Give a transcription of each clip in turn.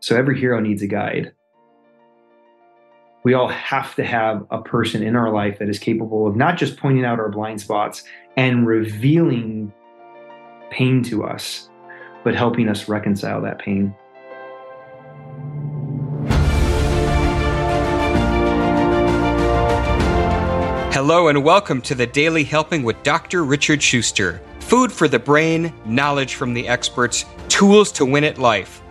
So every hero needs a guide. We all have to have a person in our life that is capable of not just pointing out our blind spots and revealing pain to us, but helping us reconcile that pain. Hello and welcome to the Daily Helping with Dr. Richard Schuster. Food for the brain, knowledge from the experts, tools to win at life.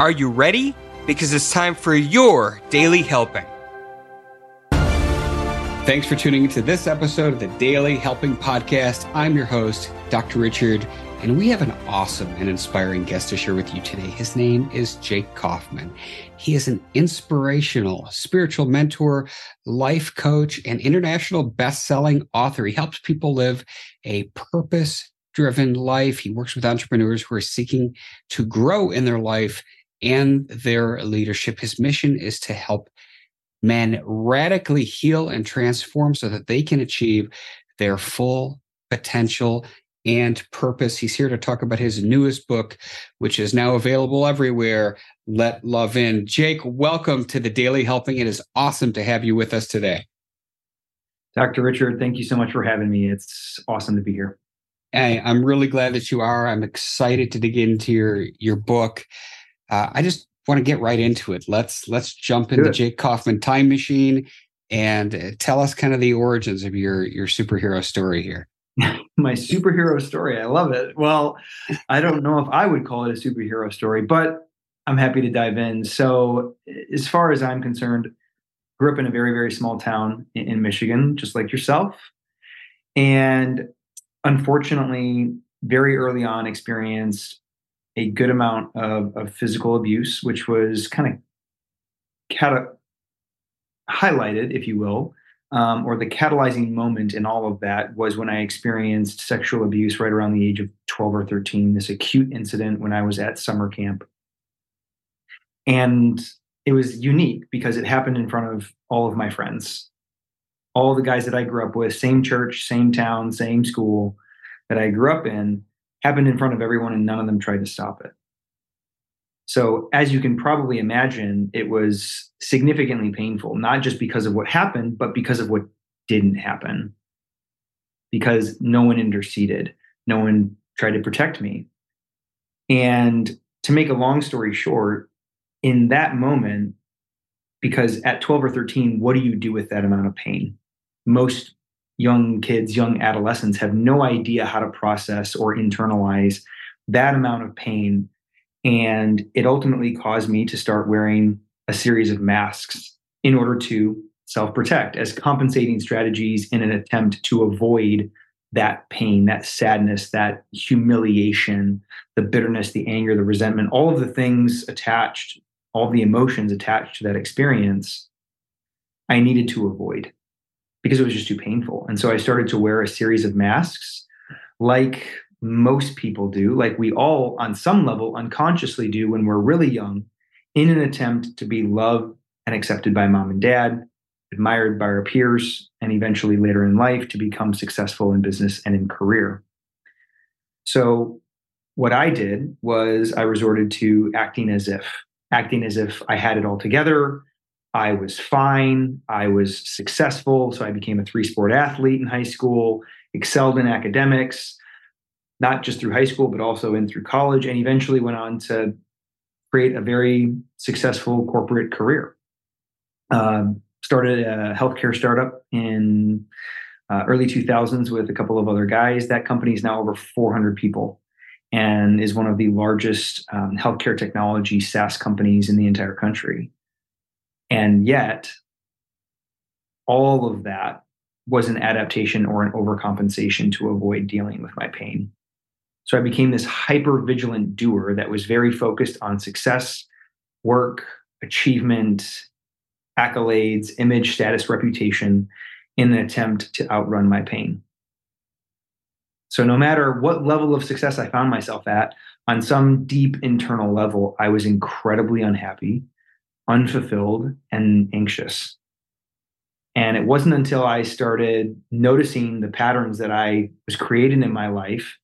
Are you ready? Because it's time for your daily helping. Thanks for tuning into this episode of the Daily Helping Podcast. I'm your host, Dr. Richard, and we have an awesome and inspiring guest to share with you today. His name is Jake Kauffman. He is an inspirational spiritual mentor, life coach, and international best-selling author. He helps people live a purpose driven life. He works with entrepreneurs who are seeking to grow in their life and their leadership. His mission is to help men radically heal and transform so that they can achieve their full potential and purpose. He's here to talk about his newest book, which is now available everywhere Let Love In. Jake, welcome to the Daily Helping. It is awesome to have you with us today. Dr. Richard, thank you so much for having me. It's awesome to be here. Hey, I'm really glad that you are. I'm excited to dig into your your book uh, I just want to get right into it. Let's let's jump into Jake Kauffman Time Machine and uh, tell us kind of the origins of your your superhero story here. My superhero story. I love it. Well, I don't know if I would call it a superhero story, but I'm happy to dive in. So, as far as I'm concerned, grew up in a very very small town in, in Michigan, just like yourself, and unfortunately, very early on experienced a good amount of, of physical abuse, which was kind of cata- highlighted, if you will, um, or the catalyzing moment in all of that was when I experienced sexual abuse right around the age of 12 or 13, this acute incident when I was at summer camp. And it was unique because it happened in front of all of my friends, all the guys that I grew up with, same church, same town, same school that I grew up in happened in front of everyone and none of them tried to stop it. So, as you can probably imagine, it was significantly painful, not just because of what happened, but because of what didn't happen. Because no one interceded, no one tried to protect me. And to make a long story short, in that moment, because at 12 or 13, what do you do with that amount of pain? Most young kids, young adolescents have no idea how to process or internalize that amount of pain. And it ultimately caused me to start wearing a series of masks in order to self protect as compensating strategies in an attempt to avoid that pain, that sadness, that humiliation, the bitterness, the anger, the resentment, all of the things attached, all the emotions attached to that experience, I needed to avoid because it was just too painful. And so I started to wear a series of masks like most people do, like we all on some level unconsciously do when we're really young, in an attempt to be loved and accepted by mom and dad, admired by our peers, and eventually later in life to become successful in business and in career. So, what I did was I resorted to acting as if, acting as if I had it all together, I was fine. I was successful. So I became a three sport athlete in high school, excelled in academics, not just through high school, but also in through college, and eventually went on to create a very successful corporate career. Um, started a healthcare startup in uh, early 2000s with a couple of other guys. That company is now over 400 people and is one of the largest um, healthcare technology SaaS companies in the entire country. And yet, all of that was an adaptation or an overcompensation to avoid dealing with my pain. So I became this hyper vigilant doer that was very focused on success, work, achievement, accolades, image, status, reputation in an attempt to outrun my pain. So, no matter what level of success I found myself at, on some deep internal level, I was incredibly unhappy, unfulfilled, and anxious. And it wasn't until I started noticing the patterns that I was creating in my life,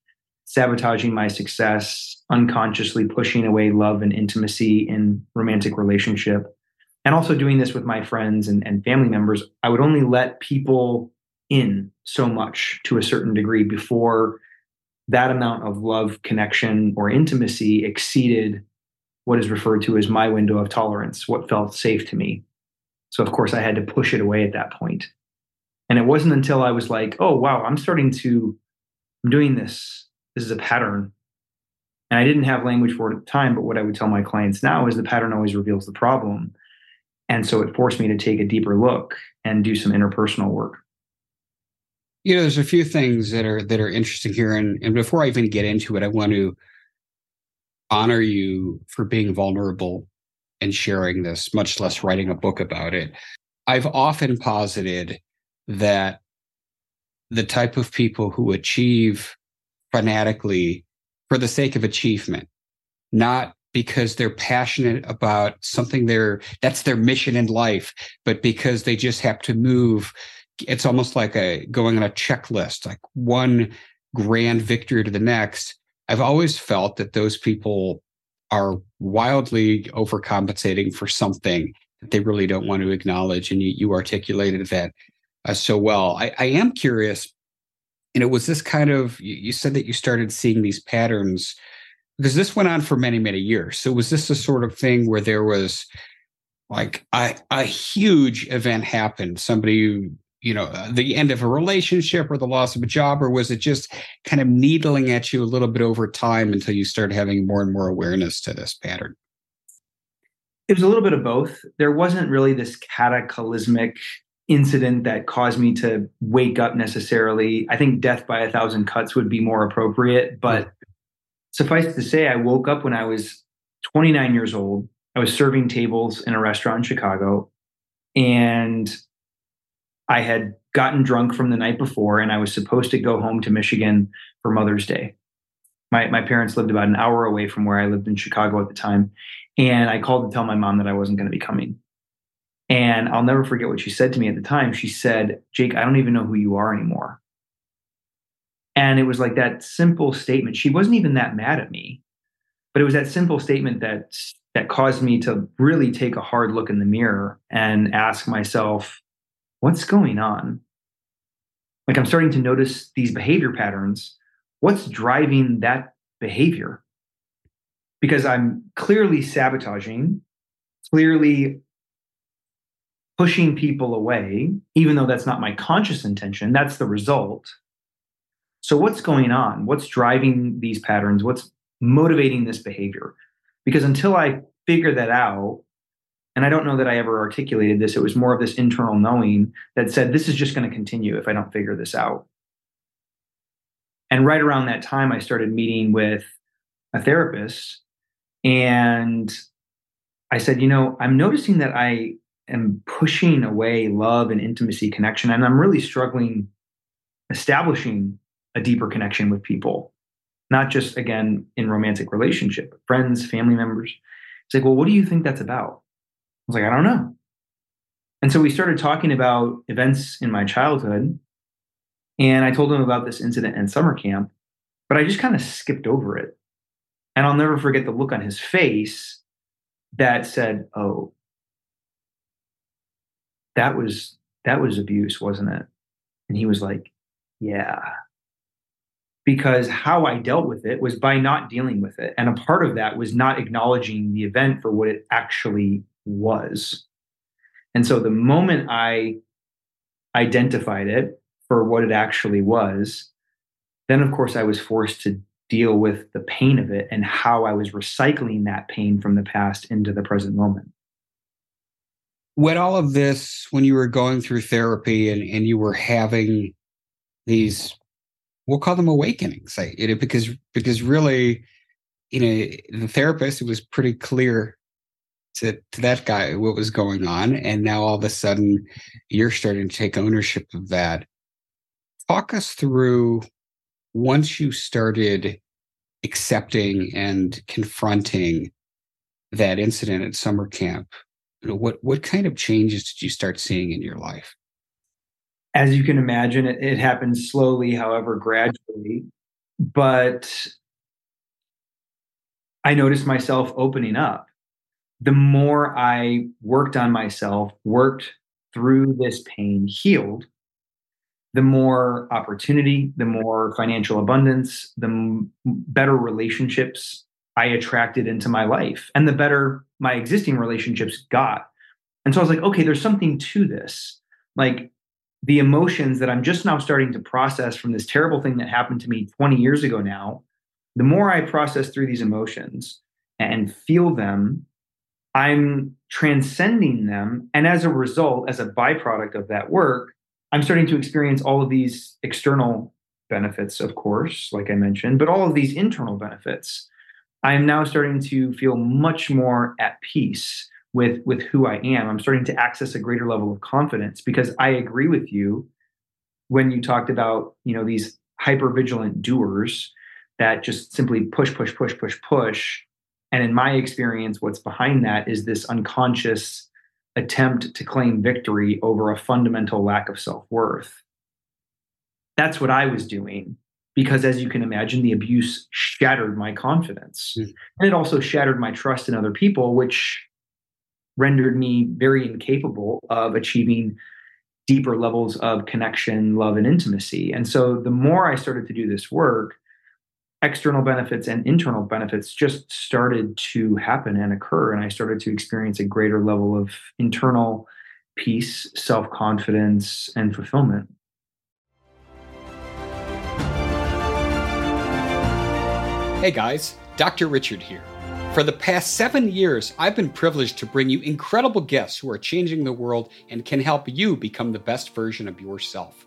sabotaging my success, unconsciously pushing away love and intimacy in romantic relationship, and also doing this with my friends and, and family members, I would only let people in so much to a certain degree before that amount of love, connection, or intimacy exceeded what is referred to as my window of tolerance, what felt safe to me. So, of course, I had to push it away at that point. And it wasn't until I was like, oh, wow, I'm starting to, I'm doing this. This is a pattern. And I didn't have language for it at the time, but what I would tell my clients now is the pattern always reveals the problem. And so it forced me to take a deeper look and do some interpersonal work. You know, there's a few things that are that are interesting here. And, and before I even get into it, I want to honor you for being vulnerable and sharing this, much less writing a book about it. I've often posited that the type of people who achieve fanatically for the sake of achievement, not because they're passionate about something they're that's their mission in life but because they just have to move it's almost like a going on a checklist like one grand victory to the next i've always felt that those people are wildly overcompensating for something that they really don't want to acknowledge and you, you articulated that uh, so well. I, I am curious you know, was this kind of you, you said that you started seeing these patterns because this went on for many many years. So was this a sort of thing where there was like a, a huge event happened somebody you know uh, the end of a relationship or the loss of a job or was it just kind of needling at you a little bit over time until you started having more and more awareness to this pattern? It was a little bit of both. There wasn't really this cataclysmic incident that caused me to wake up necessarily. I think death by a thousand cuts would be more appropriate but Suffice to say, I woke up when I was 29 years old. I was serving tables in a restaurant in Chicago, and I had gotten drunk from the night before, and I was supposed to go home to Michigan for Mother's Day. My, my parents lived about an hour away from where I lived in Chicago at the time. And I called to tell my mom that I wasn't going to be coming. And I'll never forget what she said to me at the time. She said, Jake, I don't even know who you are anymore. And it was like that simple statement. She wasn't even that mad at me, but it was that simple statement that that caused me to really take a hard look in the mirror and ask myself, what's going on? Like I'm starting to notice these behavior patterns. What's driving that behavior? Because I'm clearly sabotaging, clearly pushing people away, even though that's not my conscious intention, that's the result. So, what's going on? What's driving these patterns? What's motivating this behavior? Because until I figure that out, and I don't know that I ever articulated this, it was more of this internal knowing that said, this is just going to continue if I don't figure this out. And right around that time, I started meeting with a therapist. And I said, you know, I'm noticing that I am pushing away love and intimacy connection, and I'm really struggling establishing a deeper connection with people, not just again in romantic relationship, friends, family members. It's like, well, what do you think that's about? Was like, I don't know. And so we started talking about events in my childhood. And I told him about this incident in summer camp, but I just kind of skipped over it. And I'll never forget the look on his face that said, Oh, that was that was abuse, wasn't it? And he was like, Yeah because how I dealt with it was by not dealing with it. And a part of that was not acknowledging the event for what it actually was. And so the moment I identified it for what it actually was, then of course I was forced to deal with the pain of it and how I was recycling that pain from the past into the present moment. When all of this, when you were going through therapy and, and you were having these we'll call them awakenings because because really you know the therapist it was pretty clear to, to that guy what was going on. And now all of a sudden you're starting to take ownership of that. Talk us through once you started accepting and confronting that incident at summer camp, you know, what what kind of changes did you start seeing in your life? As you can imagine, it, it happened slowly, however, gradually. But I noticed myself opening up. The more I worked on myself, worked through this pain, healed, the more opportunity, the more financial abundance, the m- better relationships I attracted into my life, and the better my existing relationships got. And so I was like, okay, there's something to this. Like the emotions that I'm just now starting to process from this terrible thing that happened to me 20 years ago now, the more I process through these emotions and feel them, I'm transcending them. And as a result, as a byproduct of that work, I'm starting to experience all of these external benefits, of course, like I mentioned, but all of these internal benefits. I'm now starting to feel much more at peace with with who I am. I'm starting to access a greater level of confidence because I agree with you when you talked about, you know, these hyper vigilant doers that just simply push push push push push and in my experience what's behind that is this unconscious attempt to claim victory over a fundamental lack of self-worth. That's what I was doing because as you can imagine the abuse shattered my confidence mm. and it also shattered my trust in other people which rendered me very incapable of achieving deeper levels of connection, love, and intimacy. And so the more I started to do this work, external benefits and internal benefits just started to happen and occur. And I started to experience a greater level of internal peace, self confidence, and fulfillment. Hey guys, Dr. Richard here. For the past seven years, I've been privileged to bring you incredible guests who are changing the world and can help you become the best version of yourself.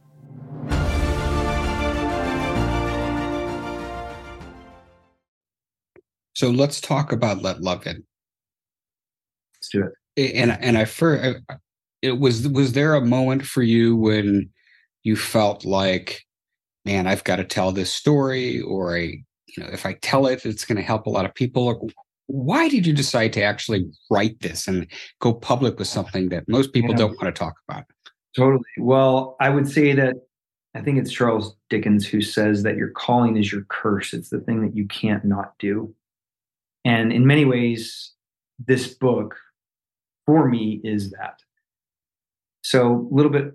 So let's talk about let love in. Let's do it. And and I first, it was was there a moment for you when you felt like, man, I've got to tell this story, or I, you know, if I tell it, it's going to help a lot of people why did you decide to actually write this and go public with something that most people yeah. don't want to talk about? Totally. Well, I would say that I think it's Charles Dickens who says that your calling is your curse. It's the thing that you can't not do. And in many ways, this book for me is that. So, a little bit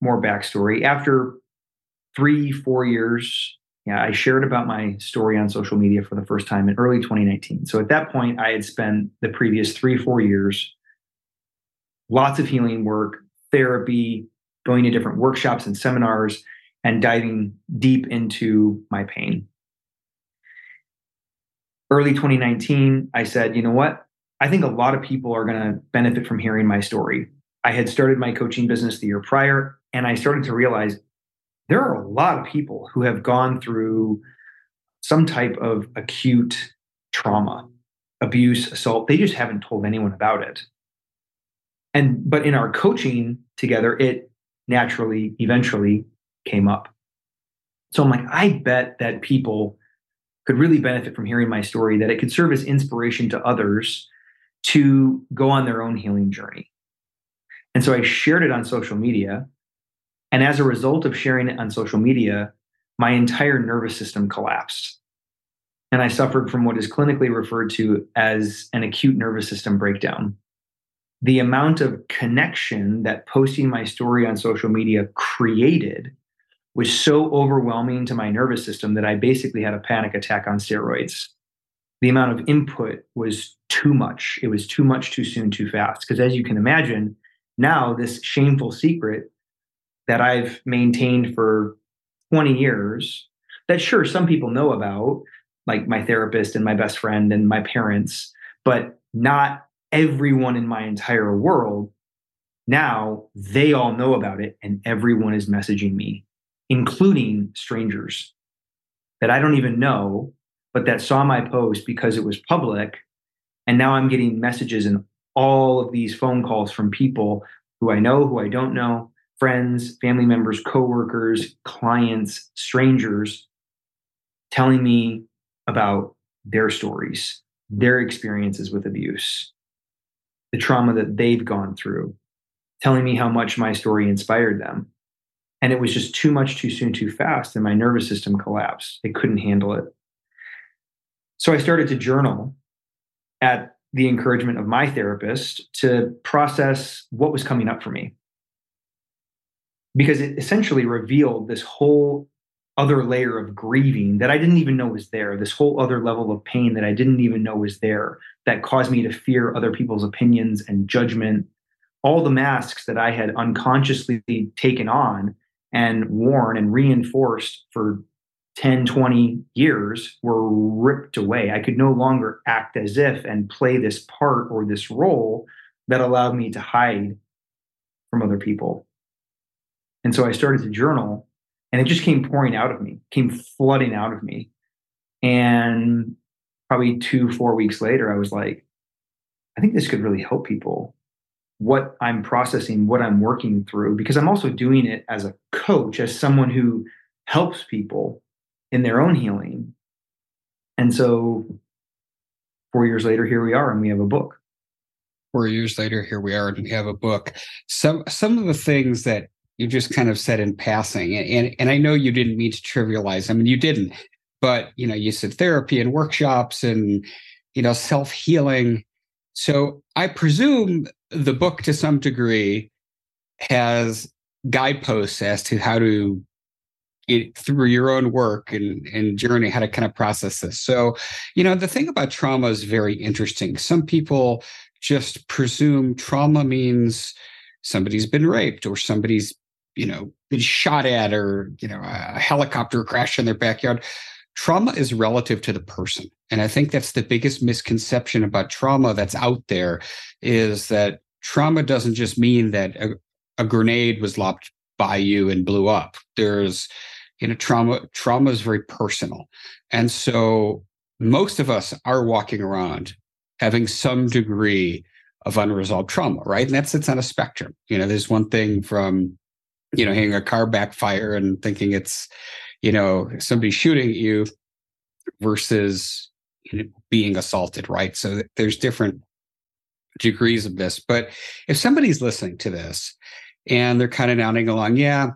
more backstory. After three, four years yeah, I shared about my story on social media for the first time in early 2019. So at that point, I had spent the previous three, four years, lots of healing work, therapy, going to different workshops and seminars, and diving deep into my pain. Early 2019, I said, you know what? I think a lot of people are going to benefit from hearing my story. I had started my coaching business the year prior, and I started to realize there are a lot of people who have gone through some type of acute trauma, abuse, assault. They just haven't told anyone about it. And but in our coaching together, it naturally, eventually came up. So I'm like, I bet that people could really benefit from hearing my story, that it could serve as inspiration to others to go on their own healing journey. And so I shared it on social media and as a result of sharing it on social media, my entire nervous system collapsed. And I suffered from what is clinically referred to as an acute nervous system breakdown. The amount of connection that posting my story on social media created was so overwhelming to my nervous system that I basically had a panic attack on steroids. The amount of input was too much. It was too much, too soon, too fast. Because as you can imagine, now this shameful secret that I've maintained for 20 years that sure some people know about like my therapist and my best friend and my parents but not everyone in my entire world now they all know about it and everyone is messaging me including strangers that I don't even know but that saw my post because it was public and now I'm getting messages and all of these phone calls from people who I know who I don't know friends, family members, coworkers, clients, strangers telling me about their stories, their experiences with abuse, the trauma that they've gone through, telling me how much my story inspired them. And it was just too much, too soon, too fast, and my nervous system collapsed. It couldn't handle it. So I started to journal at the encouragement of my therapist to process what was coming up for me because it essentially revealed this whole other layer of grieving that I didn't even know was there, this whole other level of pain that I didn't even know was there that caused me to fear other people's opinions and judgment. All the masks that I had unconsciously taken on and worn and reinforced for 10, 20 years were ripped away. I could no longer act as if and play this part or this role that allowed me to hide from other people. And so I started to journal and it just came pouring out of me, came flooding out of me. And probably two, four weeks later, I was like, I think this could really help people. What I'm processing, what I'm working through, because I'm also doing it as a coach, as someone who helps people in their own healing. And so four years later, here we are, and we have a book. Four years later, here we are, and we have a book. Some some of the things that you just kind of said in passing and and i know you didn't mean to trivialize i mean you didn't but you know you said therapy and workshops and you know self-healing so i presume the book to some degree has guideposts as to how to it, through your own work and, and journey how to kind of process this. So you know the thing about trauma is very interesting. Some people just presume trauma means somebody's been raped or somebody's you know been shot at or you know a helicopter crash in their backyard. Trauma is relative to the person. And i think that's the biggest misconception about trauma that's out there is that trauma doesn't just mean that a, a grenade was lopped by you and blew up. There's you know trauma trauma is very personal. And so most of us are walking around having some degree of unresolved trauma right? And that sits on a spectrum. You know there's one thing from you know, hearing a car backfire and thinking it's, you know, somebody shooting at you versus you know, being assaulted, right? So there's different degrees of this. But if somebody's listening to this and they're kind of nodding along, yeah,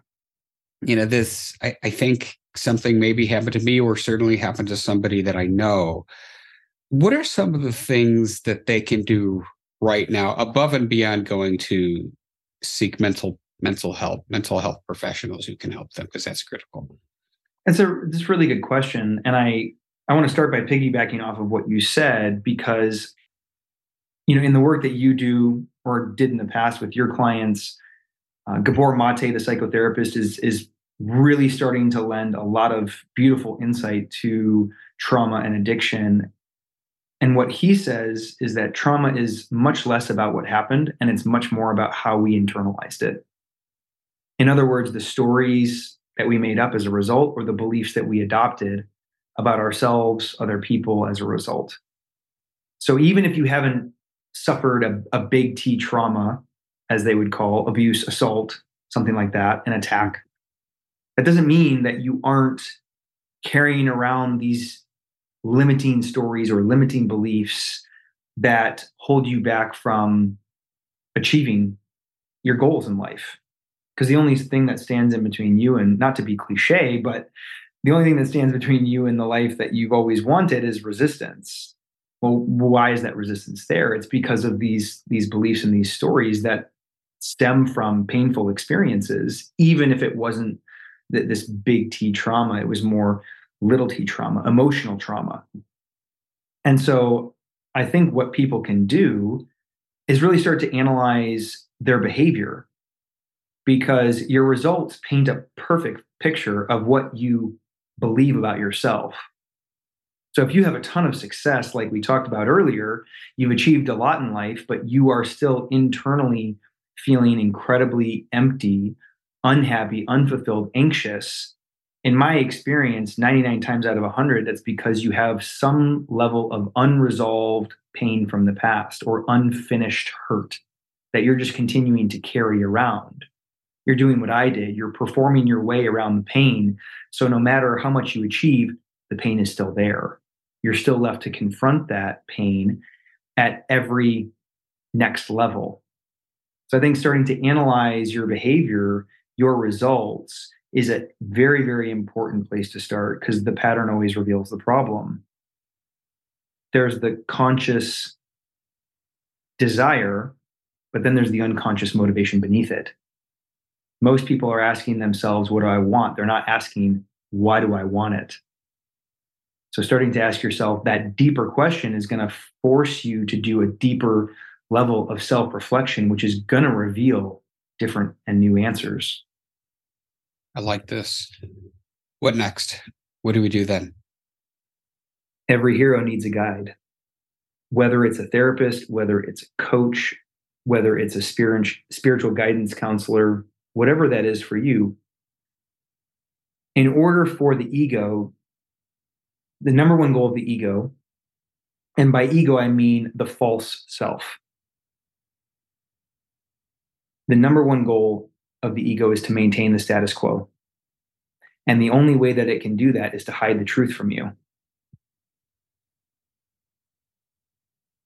you know, this, I, I think something maybe happened to me or certainly happened to somebody that I know. What are some of the things that they can do right now above and beyond going to seek mental mental health mental health professionals who can help them because that's critical that's a that's a really good question and i i want to start by piggybacking off of what you said because you know in the work that you do or did in the past with your clients uh, gabor mate the psychotherapist is is really starting to lend a lot of beautiful insight to trauma and addiction and what he says is that trauma is much less about what happened and it's much more about how we internalized it in other words, the stories that we made up as a result or the beliefs that we adopted about ourselves, other people as a result. So even if you haven't suffered a, a big T trauma, as they would call abuse, assault, something like that, an attack, that doesn't mean that you aren't carrying around these limiting stories or limiting beliefs that hold you back from achieving your goals in life. Because the only thing that stands in between you and not to be cliche but the only thing that stands between you and the life that you've always wanted is resistance well why is that resistance there? It's because of these these beliefs and these stories that stem from painful experiences even if it wasn't th- this big t trauma. It was more little t trauma emotional trauma. And so i think what people can do is really start to analyze their behavior because your results paint a perfect picture of what you believe about yourself. So if you have a ton of success, like we talked about earlier, you've achieved a lot in life, but you are still internally feeling incredibly empty, unhappy, unfulfilled, anxious. In my experience, 99 times out of 100, that's because you have some level of unresolved pain from the past or unfinished hurt that you're just continuing to carry around. You're doing what I did. You're performing your way around the pain. So no matter how much you achieve, the pain is still there. You're still left to confront that pain at every next level. So I think starting to analyze your behavior, your results, is a very, very important place to start because the pattern always reveals the problem. There's the conscious desire, but then there's the unconscious motivation beneath it. Most people are asking themselves, What do I want? They're not asking, Why do I want it? So, starting to ask yourself that deeper question is going to force you to do a deeper level of self reflection, which is going to reveal different and new answers. I like this. What next? What do we do then? Every hero needs a guide, whether it's a therapist, whether it's a coach, whether it's a spiritual guidance counselor, whatever that is for you. In order for the ego, the number one goal of the ego, and by ego, I mean the false self, the number one goal of the ego is to maintain the status quo. And the only way that it can do that is to hide the truth from you.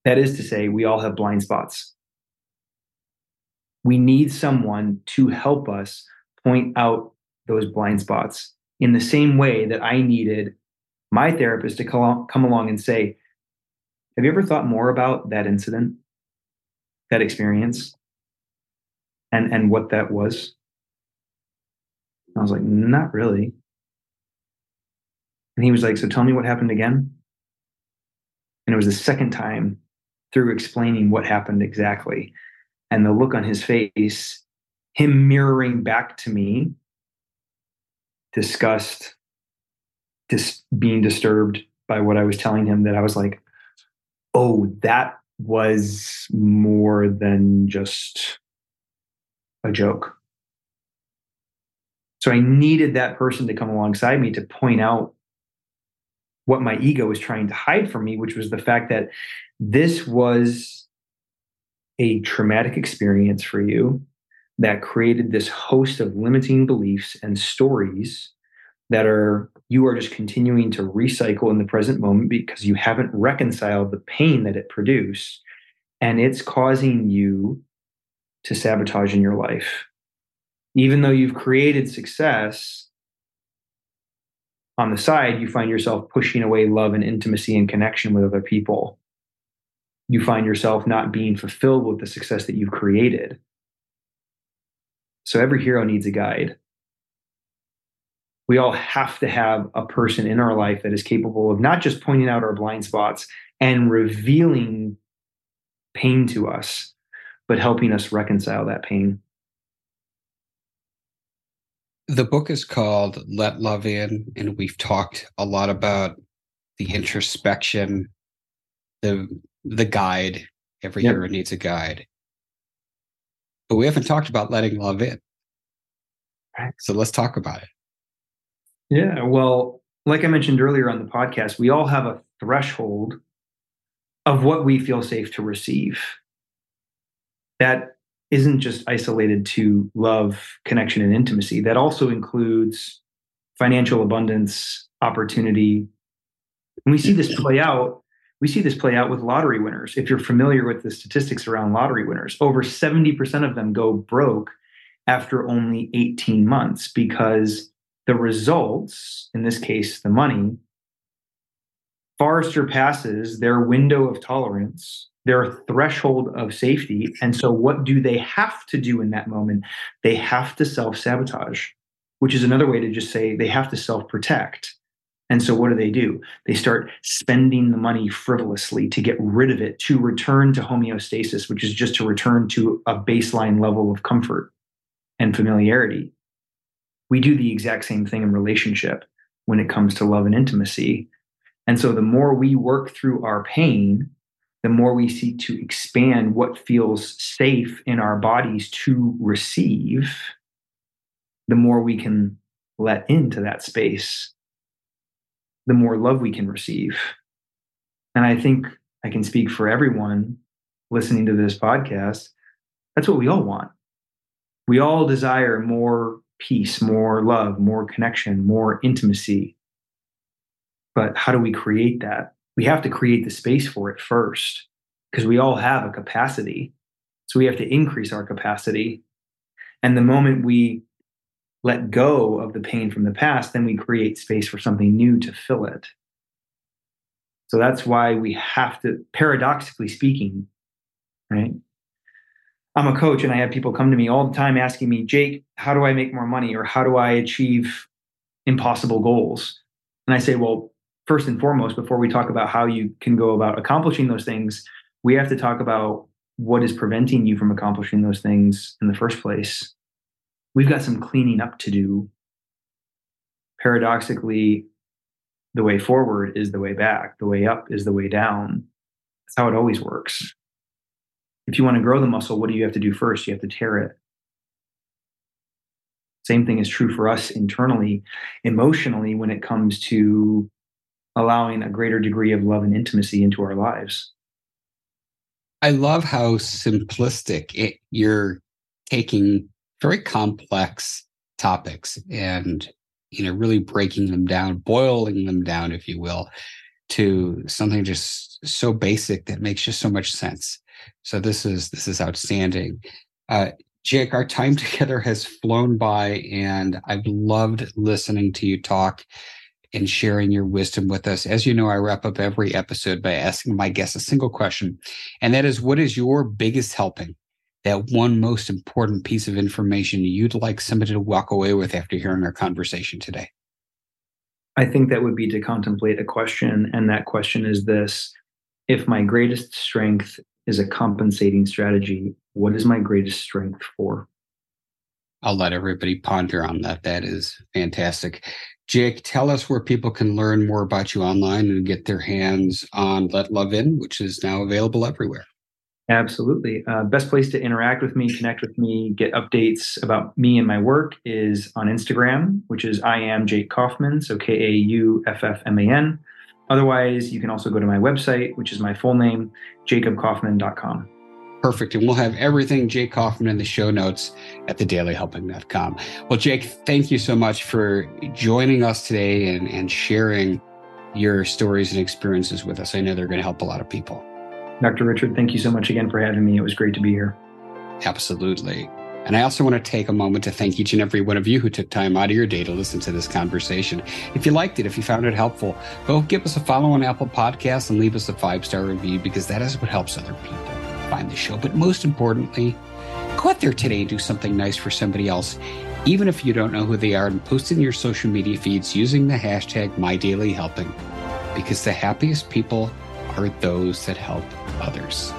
That is to say, we all have blind spots. We need someone to help us point out those blind spots in the same way that I needed my therapist to come along and say, Have you ever thought more about that incident, that experience? and and what that was? I was like, not really. And he was like, so tell me what happened again. And it was the second time through explaining what happened exactly. And the look on his face, him mirroring back to me, disgust, dis- being disturbed by what I was telling him, that I was like, oh, that was more than just a joke. So I needed that person to come alongside me to point out what my ego was trying to hide from me, which was the fact that this was a traumatic experience for you that created this host of limiting beliefs and stories that are you are just continuing to recycle in the present moment because you haven't reconciled the pain that it produced and it's causing you to sabotage in your life. Even though you've created success, on the side, you find yourself pushing away love and intimacy and connection with other people. You find yourself not being fulfilled with the success that you've created. So every hero needs a guide. We all have to have a person in our life that is capable of not just pointing out our blind spots and revealing pain to us, but helping us reconcile that pain. The book is called Let Love In, and we've talked a lot about the introspection, the the guide. Every yep. hero needs a guide. But we haven't talked about letting love in. Right. So let's talk about it. Yeah. Well, like I mentioned earlier on the podcast, we all have a threshold of what we feel safe to receive that isn't just isolated to love, connection, and intimacy. That also includes financial abundance, opportunity. And we see this mm-hmm. play out. We see this play out with lottery winners. If you're familiar with the statistics around lottery winners, over 70% of them go broke after only 18 months because the results, in this case, the money, far surpasses their window of tolerance their threshold of safety. And so, what do they have to do in that moment? They have to self sabotage, which is another way to just say they have to self protect. And so what do they do? They start spending the money frivolously to get rid of it, to return to homeostasis, which is just to return to a baseline level of comfort and familiarity. We do the exact same thing in relationship when it comes to love and intimacy. And so the more we work through our pain, the more we seek to expand what feels safe in our bodies to receive, the more we can let into that space, the more love we can receive. And I think I can speak for everyone listening to this podcast. That's what we all want. We all desire more peace, more love, more connection, more intimacy. But how do we create that? We have to create the space for it first because we all have a capacity. So we have to increase our capacity. And the moment we let go of the pain from the past, then we create space for something new to fill it. So that's why we have to, paradoxically speaking, right? I'm a coach and I have people come to me all the time asking me, Jake, how do I make more money or how do I achieve impossible goals? And I say, well, first and foremost, before we talk about how you can go about accomplishing those things, we have to talk about what is preventing you from accomplishing those things in the first place we've got some cleaning up to do. Paradoxically, the way forward is the way back, the way up is the way down. That's how it always works. If you want to grow the muscle, what do you have to do first? You have to tear it. Same thing is true for us internally, emotionally, when it comes to allowing a greater degree of love and intimacy into our lives. I love how simplistic it, you're taking very complex topics and you know really breaking them down boiling them down if you will to something just so basic that makes just so much sense so this is this is outstanding uh, jake our time together has flown by and i've loved listening to you talk and sharing your wisdom with us as you know i wrap up every episode by asking my guests a single question and that is what is your biggest helping that one most important piece of information you'd like somebody to walk away with after hearing our conversation today? I think that would be to contemplate a question. And that question is this If my greatest strength is a compensating strategy, what is my greatest strength for? I'll let everybody ponder on that. That is fantastic. Jake, tell us where people can learn more about you online and get their hands on Let Love In, which is now available everywhere. Absolutely. Uh, best place to interact with me, connect with me, get updates about me and my work is on Instagram, which is I am Jake Kauffman, so K A U F F M A N. Otherwise, you can also go to my website, which is my full name, jacobkauffman.com. Perfect. And we'll have everything Jake Kauffman in the show notes at thedailyhelping.com. Well, Jake, thank you so much for joining us today and, and sharing your stories and experiences with us. I know they're going to help a lot of people. Dr. Richard, thank you so much again for having me. It was great to be here. Absolutely. And I also want to take a moment to thank each and every one of you who took time out of your day to listen to this conversation. If you liked it, if you found it helpful, go give us a follow on Apple Podcasts and leave us a five star review because that is what helps other people find the show. But most importantly, go out there today and do something nice for somebody else, even if you don't know who they are, and post in your social media feeds using the hashtag MyDailyHelping because the happiest people are those that help others.